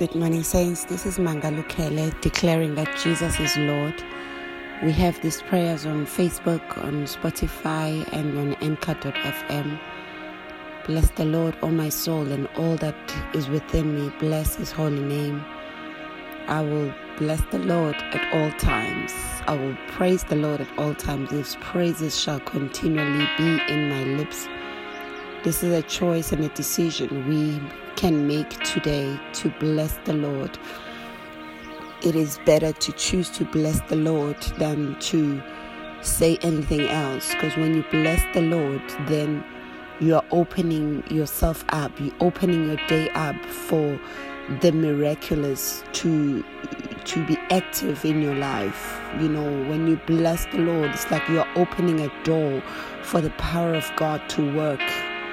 Good morning, Saints. This is Mangalukele declaring that Jesus is Lord. We have these prayers on Facebook, on Spotify, and on Anchor.fm. Bless the Lord, O my soul, and all that is within me. Bless his holy name. I will bless the Lord at all times. I will praise the Lord at all times. His praises shall continually be in my lips. This is a choice and a decision we can make today to bless the Lord. It is better to choose to bless the Lord than to say anything else because when you bless the Lord, then you are opening yourself up, you're opening your day up for the miraculous to to be active in your life. You know, when you bless the Lord, it's like you are opening a door for the power of God to work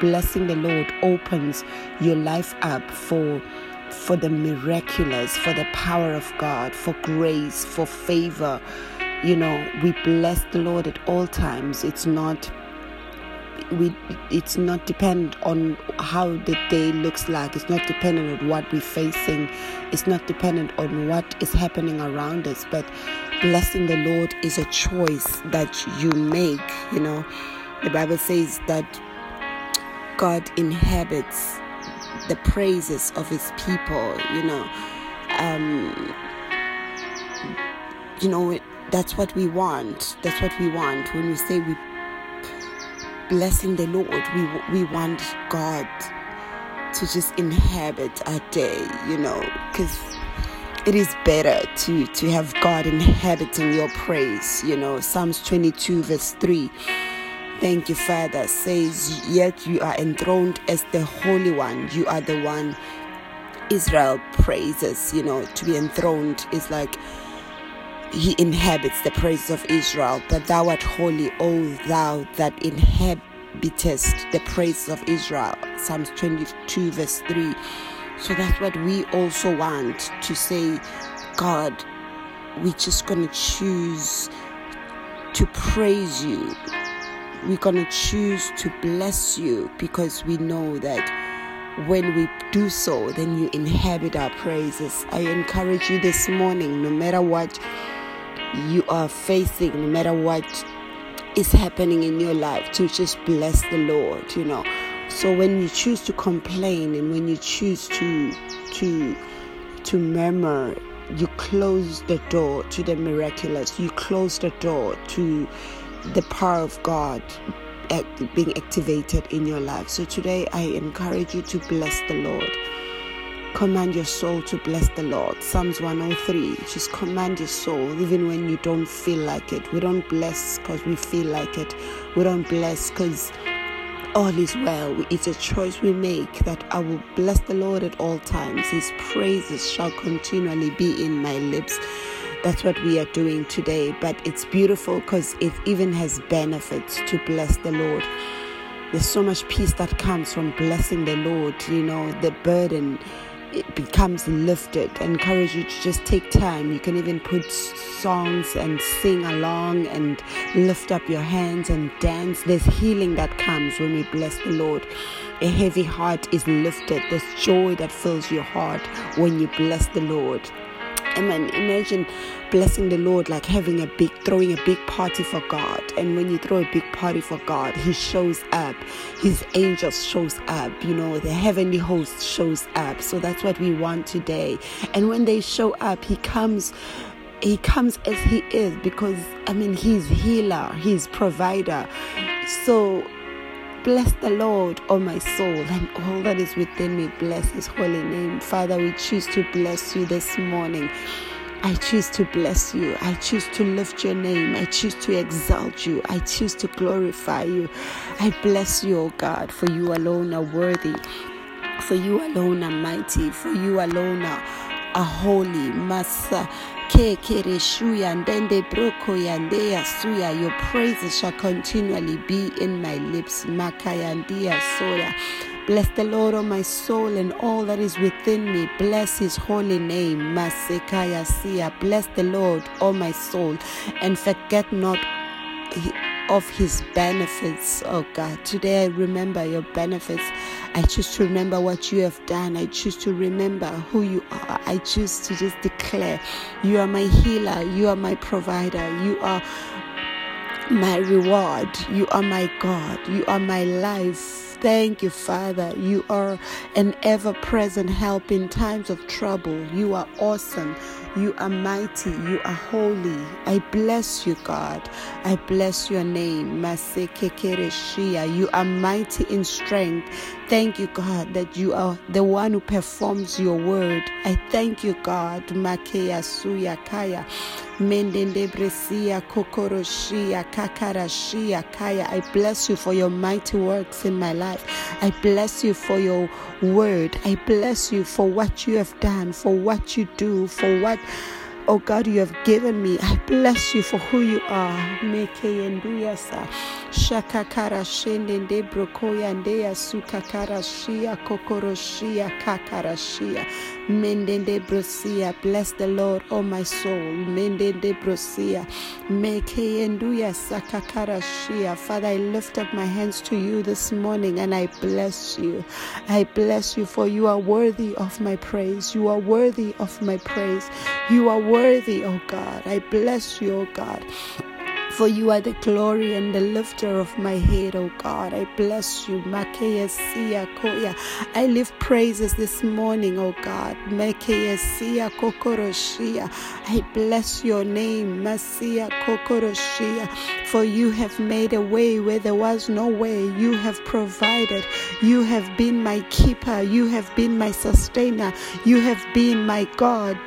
blessing the Lord opens your life up for for the miraculous, for the power of God, for grace, for favor. You know, we bless the Lord at all times. It's not we it's not dependent on how the day looks like it's not dependent on what we're facing it's not dependent on what is happening around us but blessing the lord is a choice that you make you know the bible says that God inhabits the praises of his people, you know. Um, you know, that's what we want. That's what we want. When we say we blessing the Lord, we we want God to just inhabit our day, you know, because it is better to to have God inhabiting your praise, you know. Psalms 22 verse 3 Thank you, Father, says, Yet you are enthroned as the Holy One. You are the one Israel praises. You know, to be enthroned is like he inhabits the praise of Israel. But thou art holy, O thou that inhabitest the praise of Israel. Psalms 22, verse 3. So that's what we also want to say, God, we're just going to choose to praise you we're going to choose to bless you because we know that when we do so, then you inhabit our praises. I encourage you this morning, no matter what you are facing, no matter what is happening in your life, to just bless the Lord, you know. So when you choose to complain and when you choose to to to murmur, you close the door to the miraculous. You close the door to the power of God being activated in your life. So today I encourage you to bless the Lord. Command your soul to bless the Lord. Psalms 103. Just command your soul even when you don't feel like it. We don't bless because we feel like it. We don't bless because all is well. It's a choice we make that I will bless the Lord at all times. His praises shall continually be in my lips. That's what we are doing today. But it's beautiful because it even has benefits to bless the Lord. There's so much peace that comes from blessing the Lord. You know, the burden it becomes lifted. I encourage you to just take time. You can even put songs and sing along and lift up your hands and dance. There's healing that comes when we bless the Lord. A heavy heart is lifted. There's joy that fills your heart when you bless the Lord. Imagine blessing the Lord like having a big, throwing a big party for God. And when you throw a big party for God, He shows up. His angels shows up. You know, the heavenly host shows up. So that's what we want today. And when they show up, He comes he comes as he is because I mean he's healer, he's provider. So Bless the Lord, O oh my soul, and all that is within me. Bless his holy name. Father, we choose to bless you this morning. I choose to bless you. I choose to lift your name. I choose to exalt you. I choose to glorify you. I bless you, O God, for you alone are worthy. For you alone are mighty. For you alone are, are holy. Massa ke kereshuya ndende broko suya your praises shall continually be in my lips makayandia soya Bless the Lord, O oh my soul, and all that is within me. Bless his holy name. Masekaya Sia. Bless the Lord, O oh my soul, and forget not of his benefits, oh God. Today I remember your benefits. I choose to remember what you have done. I choose to remember who you are. I choose to just declare you are my healer, you are my provider, you are my reward, you are my God, you are my life. Thank you, Father. You are an ever present help in times of trouble. You are awesome. You are mighty. You are holy. I bless you, God. I bless your name. You are mighty in strength. Thank you, God, that you are the one who performs your word. I thank you, God. Makeya suya kaya. Mendende bresia kokoroshia kakarashia kaya. I bless you for your mighty works in my life. I bless you for your word. I bless you for what you have done, for what you do, for what oh God, you have given me. I bless you for who you are. Mekeyenduyasa. Shakakara shendende brokoya ndeya sukakara shia kokoroshia kakarashia. Mendende brosia. Bless the Lord, oh my soul. Mendende brosia. Mekeyenduya sakakara shia. Father, I lift up my hands to you this morning and I bless you. I bless you for you are worthy of my praise. You are worthy of my praise. You are worthy, oh God. I bless you, oh God. For you are the glory and the lifter of my head, O God. I bless you. I lift praises this morning, O God. I bless your name. For you have made a way where there was no way. You have provided. You have been my keeper. You have been my sustainer. You have been my God.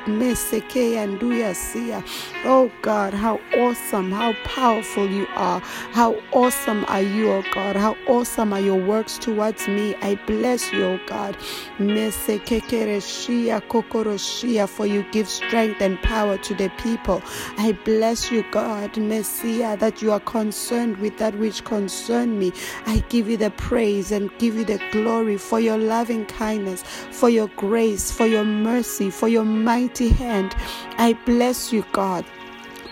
Oh God, how awesome, how powerful powerful you are. How awesome are you, oh God. How awesome are your works towards me. I bless you, oh God. For you give strength and power to the people. I bless you, God, Messiah, that you are concerned with that which concern me. I give you the praise and give you the glory for your loving kindness, for your grace, for your mercy, for your mighty hand. I bless you, God.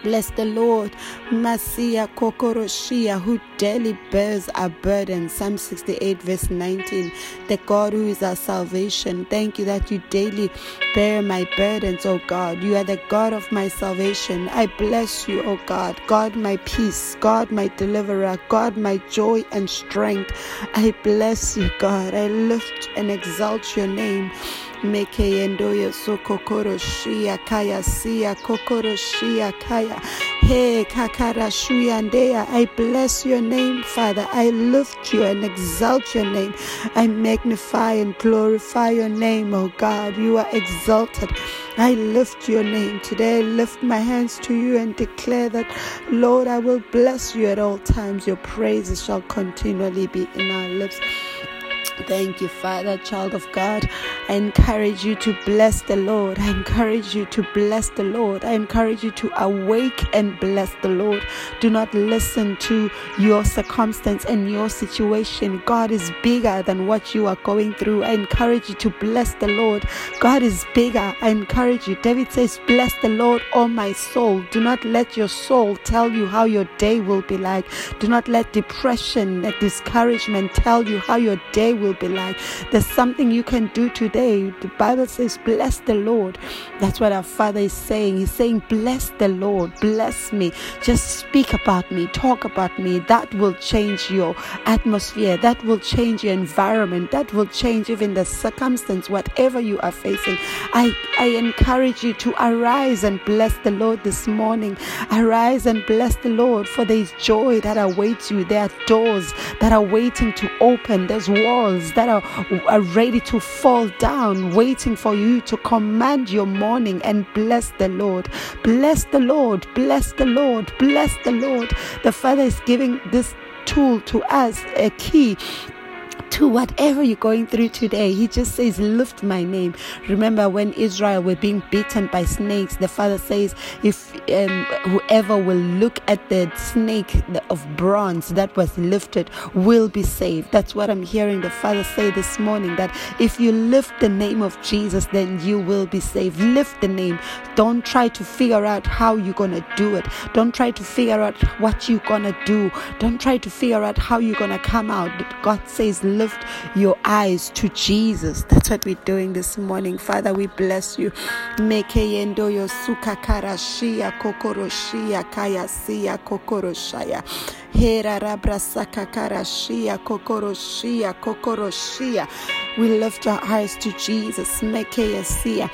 Bless the Lord, Masia Kokoroshia, who daily bears our burden. Psalm 68, verse 19. The God who is our salvation. Thank you that you daily bear my burdens, O God. You are the God of my salvation. I bless you, O God. God, my peace. God, my deliverer. God, my joy and strength. I bless you, God. I lift and exalt your name. Mekeyendoyo so kokoroshia kaya sia kokoroshia kaya. Hey kakarashuya ndea. I bless your name, Father. I lift you and exalt your name. I magnify and glorify your name, oh God. You are exalted. I lift your name today. I lift my hands to you and declare that, Lord, I will bless you at all times. Your praises shall continually be in our lips. Thank you, Father, child of God. I encourage you to bless the Lord. I encourage you to bless the Lord. I encourage you to awake and bless the Lord. Do not listen to your circumstance and your situation. God is bigger than what you are going through. I encourage you to bless the Lord. God is bigger. I encourage you. David says, Bless the Lord, O my soul. Do not let your soul tell you how your day will be like. Do not let depression discouragement tell you how your day will be like. There's something you can do today. The Bible says, Bless the Lord. That's what our Father is saying. He's saying, Bless the Lord, bless me. Just speak about me, talk about me. That will change your atmosphere, that will change your environment, that will change even the circumstance, whatever you are facing. I, I encourage you to arise and bless the Lord this morning. Arise and bless the Lord, for there is joy that awaits you. There are doors that are waiting to open, there's walls that are, are ready to fall down, waiting for you to command your morning and bless the Lord. Bless the Lord, bless the Lord, bless the Lord. The Father is giving this tool to us, a key to whatever you're going through today. He just says, Lift my name. Remember when Israel were being beaten by snakes, the Father says, If um, whoever will look at the snake of bronze that was lifted will be saved. That's what I'm hearing the Father say this morning that if you lift the name of Jesus, then you will be saved. Lift the name. Don't try to figure out how you're going to do it. Don't try to figure out what you're going to do. Don't try to figure out how you're going to come out. God says, lift your eyes to Jesus. That's what we're doing this morning. Father, we bless you. Mekeyendo yo sukakarashia kokoroshia kayasia kokoroshaya. Hera rabrasakakarashia kokoroshia kokoroshia. We lift our eyes to Jesus. Mekeyasia.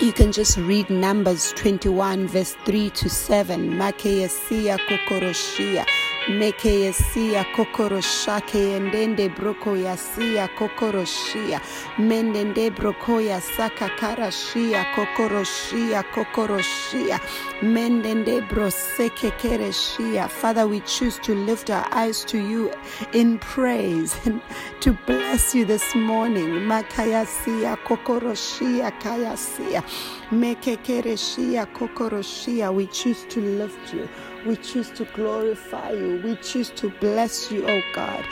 You can just read Numbers 21, verse 3 to 7. Makeyasia kokoroshia mekeyesia kokoroshake endende broko yasia kokoroshia. Mendende broko yasaka karashia kokoroshia kokoroshia. Mendende broseke kereshia. Father we choose to lift our eyes to you in praise and to bless you this morning. Makayasia kokoroshia kayasia mekekereshia kokoroshia. We choose to lift you we choose to glorify you. We choose to bless you, oh God.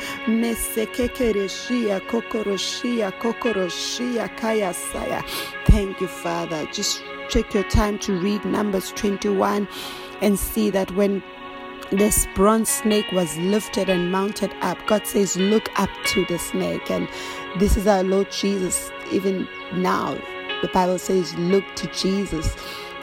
Thank you, Father. Just take your time to read Numbers 21 and see that when this bronze snake was lifted and mounted up. God says, Look up to the snake. And this is our Lord Jesus, even now. The Bible says, Look to Jesus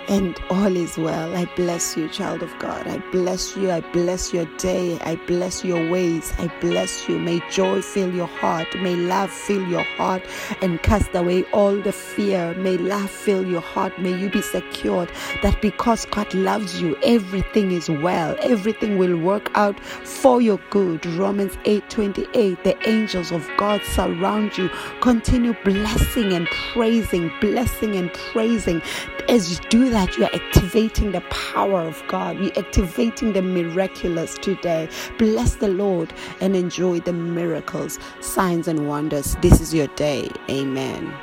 and all is well. I bless you, child of God. I bless you. I bless your day. I bless your ways. I bless you. May joy fill your heart. May love fill your heart and cast away all the fear. May love fill your heart. May you be secured that because God loves you, everything is well. Everything will work out for your good. Romans 8:28. The angels of God surround you. Continue blessing and praising, blessing and praising as you do that that you are activating the power of God. You're activating the miraculous today. Bless the Lord and enjoy the miracles, signs, and wonders. This is your day. Amen.